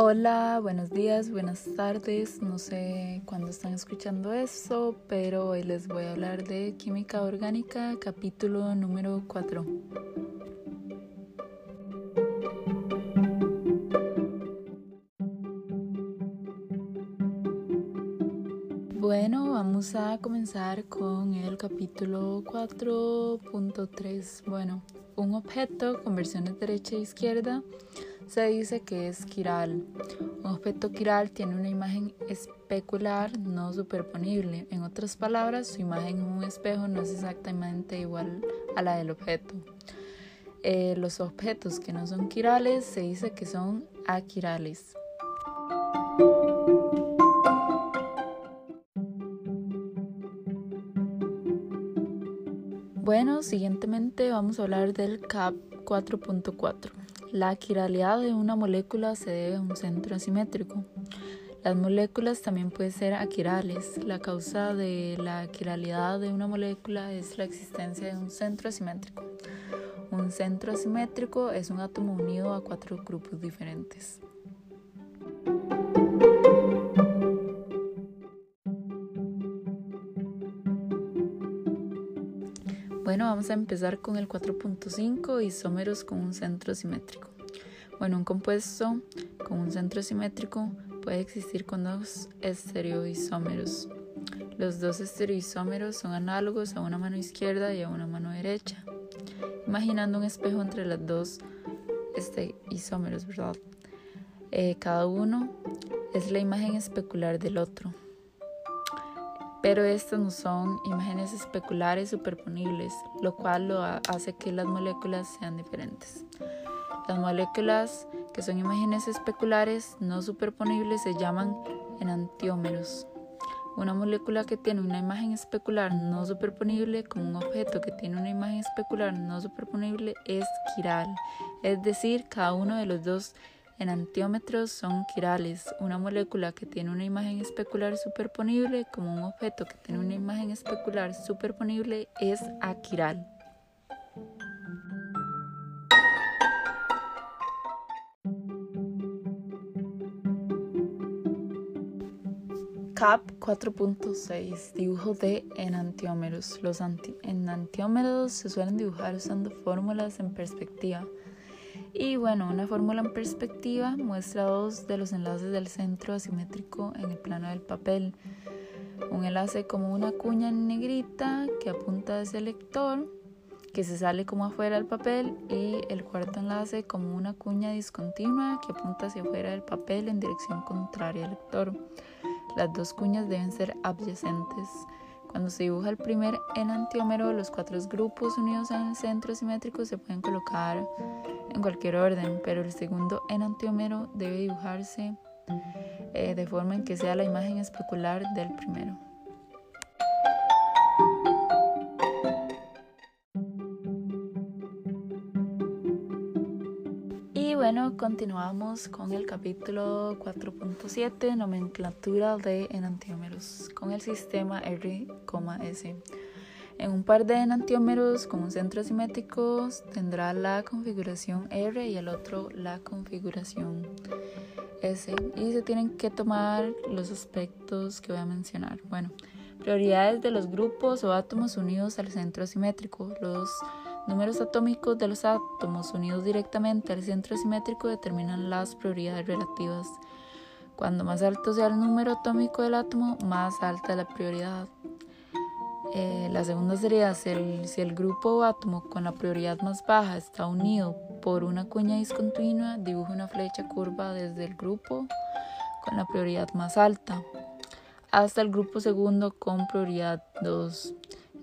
Hola, buenos días, buenas tardes. No sé cuándo están escuchando esto, pero hoy les voy a hablar de química orgánica, capítulo número 4. Bueno, vamos a comenzar con el capítulo 4.3. Bueno, un objeto con versiones derecha e izquierda se dice que es quiral. Un objeto quiral tiene una imagen especular no superponible. En otras palabras, su imagen en un espejo no es exactamente igual a la del objeto. Eh, los objetos que no son quirales se dice que son aquirales. Bueno, siguientemente vamos a hablar del CAP 4.4. La quiralidad de una molécula se debe a un centro asimétrico. Las moléculas también pueden ser aquirales. La causa de la quiralidad de una molécula es la existencia de un centro asimétrico. Un centro asimétrico es un átomo unido a cuatro grupos diferentes. Vamos a empezar con el 4.5 isómeros con un centro simétrico. Bueno, un compuesto con un centro simétrico puede existir con dos estereoisómeros. Los dos estereoisómeros son análogos a una mano izquierda y a una mano derecha. Imaginando un espejo entre los dos este, isómeros, ¿verdad? Eh, cada uno es la imagen especular del otro pero estas no son imágenes especulares superponibles, lo cual lo hace que las moléculas sean diferentes. Las moléculas que son imágenes especulares no superponibles se llaman enantiómeros. Una molécula que tiene una imagen especular no superponible con un objeto que tiene una imagen especular no superponible es quiral, es decir, cada uno de los dos en antiómetros son quirales, una molécula que tiene una imagen especular superponible como un objeto que tiene una imagen especular superponible es aquiral. CAP 4.6 Dibujo de enantiómeros. Los enantiómeros se suelen dibujar usando fórmulas en perspectiva. Y bueno, una fórmula en perspectiva muestra dos de los enlaces del centro asimétrico en el plano del papel. Un enlace como una cuña negrita que apunta hacia el lector, que se sale como afuera del papel, y el cuarto enlace como una cuña discontinua que apunta hacia afuera del papel en dirección contraria al lector. Las dos cuñas deben ser adyacentes. Cuando se dibuja el primer enantiómero, los cuatro grupos unidos en el centro simétrico se pueden colocar en cualquier orden, pero el segundo enantiómero debe dibujarse eh, de forma en que sea la imagen especular del primero. Bueno, continuamos con el capítulo 4.7, nomenclatura de enantiómeros, con el sistema R,S. En un par de enantiómeros con un centro simétrico tendrá la configuración R y el otro la configuración S. Y se tienen que tomar los aspectos que voy a mencionar. Bueno, prioridades de los grupos o átomos unidos al centro simétrico. Los números atómicos de los átomos unidos directamente al centro simétrico determinan las prioridades relativas. Cuando más alto sea el número atómico del átomo, más alta la prioridad. Eh, la segunda sería si el, grupo o átomo con la prioridad más baja está unido por una cuña discontinua, dibuja una flecha curva desde el grupo con la prioridad más alta hasta el grupo segundo con prioridad 2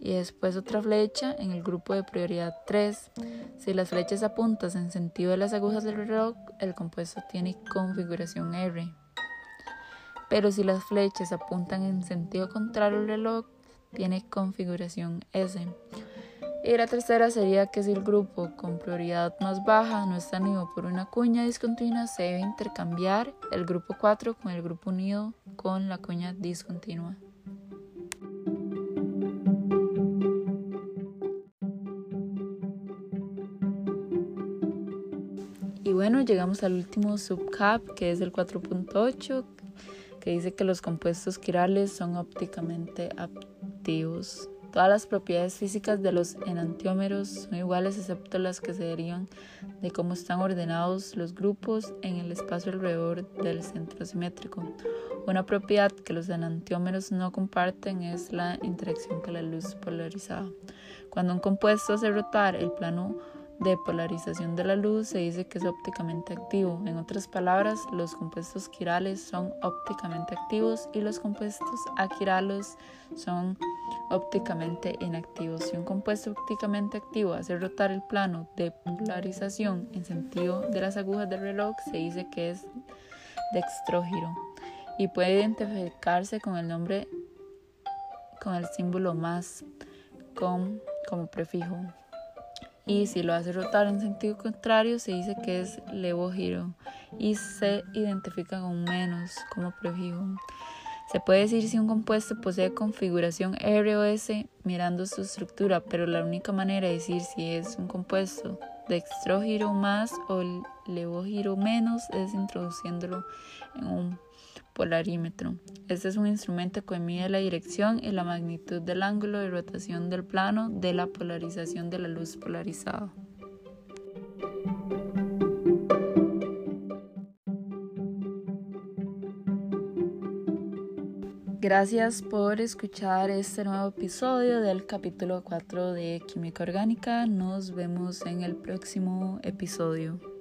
y después otra flecha en el grupo de prioridad 3. Si las flechas apuntan en sentido de las agujas del reloj, el compuesto tiene configuración R. Pero si las flechas apuntan en sentido contrario al reloj, tiene configuración S. Y la tercera sería que si el grupo con prioridad más baja no está unido por una cuña discontinua, se debe intercambiar el grupo 4 con el grupo unido con la cuña discontinua. Bueno, llegamos al último subcap, que es el 4.8, que dice que los compuestos quirales son ópticamente activos. Todas las propiedades físicas de los enantiómeros son iguales excepto las que se derivan de cómo están ordenados los grupos en el espacio alrededor del centro simétrico. Una propiedad que los enantiómeros no comparten es la interacción con la luz polarizada. Cuando un compuesto hace rotar el plano de polarización de la luz se dice que es ópticamente activo. En otras palabras, los compuestos quirales son ópticamente activos y los compuestos aquiralos son ópticamente inactivos. Si un compuesto ópticamente activo hace rotar el plano de polarización en sentido de las agujas del reloj, se dice que es dextrógiro y puede identificarse con el nombre con el símbolo más con como prefijo y si lo hace rotar en sentido contrario se dice que es levogiro y se identifica con menos como prefijo. Se puede decir si un compuesto posee configuración R o S mirando su estructura, pero la única manera de decir si es un compuesto de extrógiro más o levogiro menos es introduciéndolo en un polarímetro. Este es un instrumento que mide la dirección y la magnitud del ángulo de rotación del plano de la polarización de la luz polarizada. Gracias por escuchar este nuevo episodio del capítulo 4 de Química Orgánica. Nos vemos en el próximo episodio.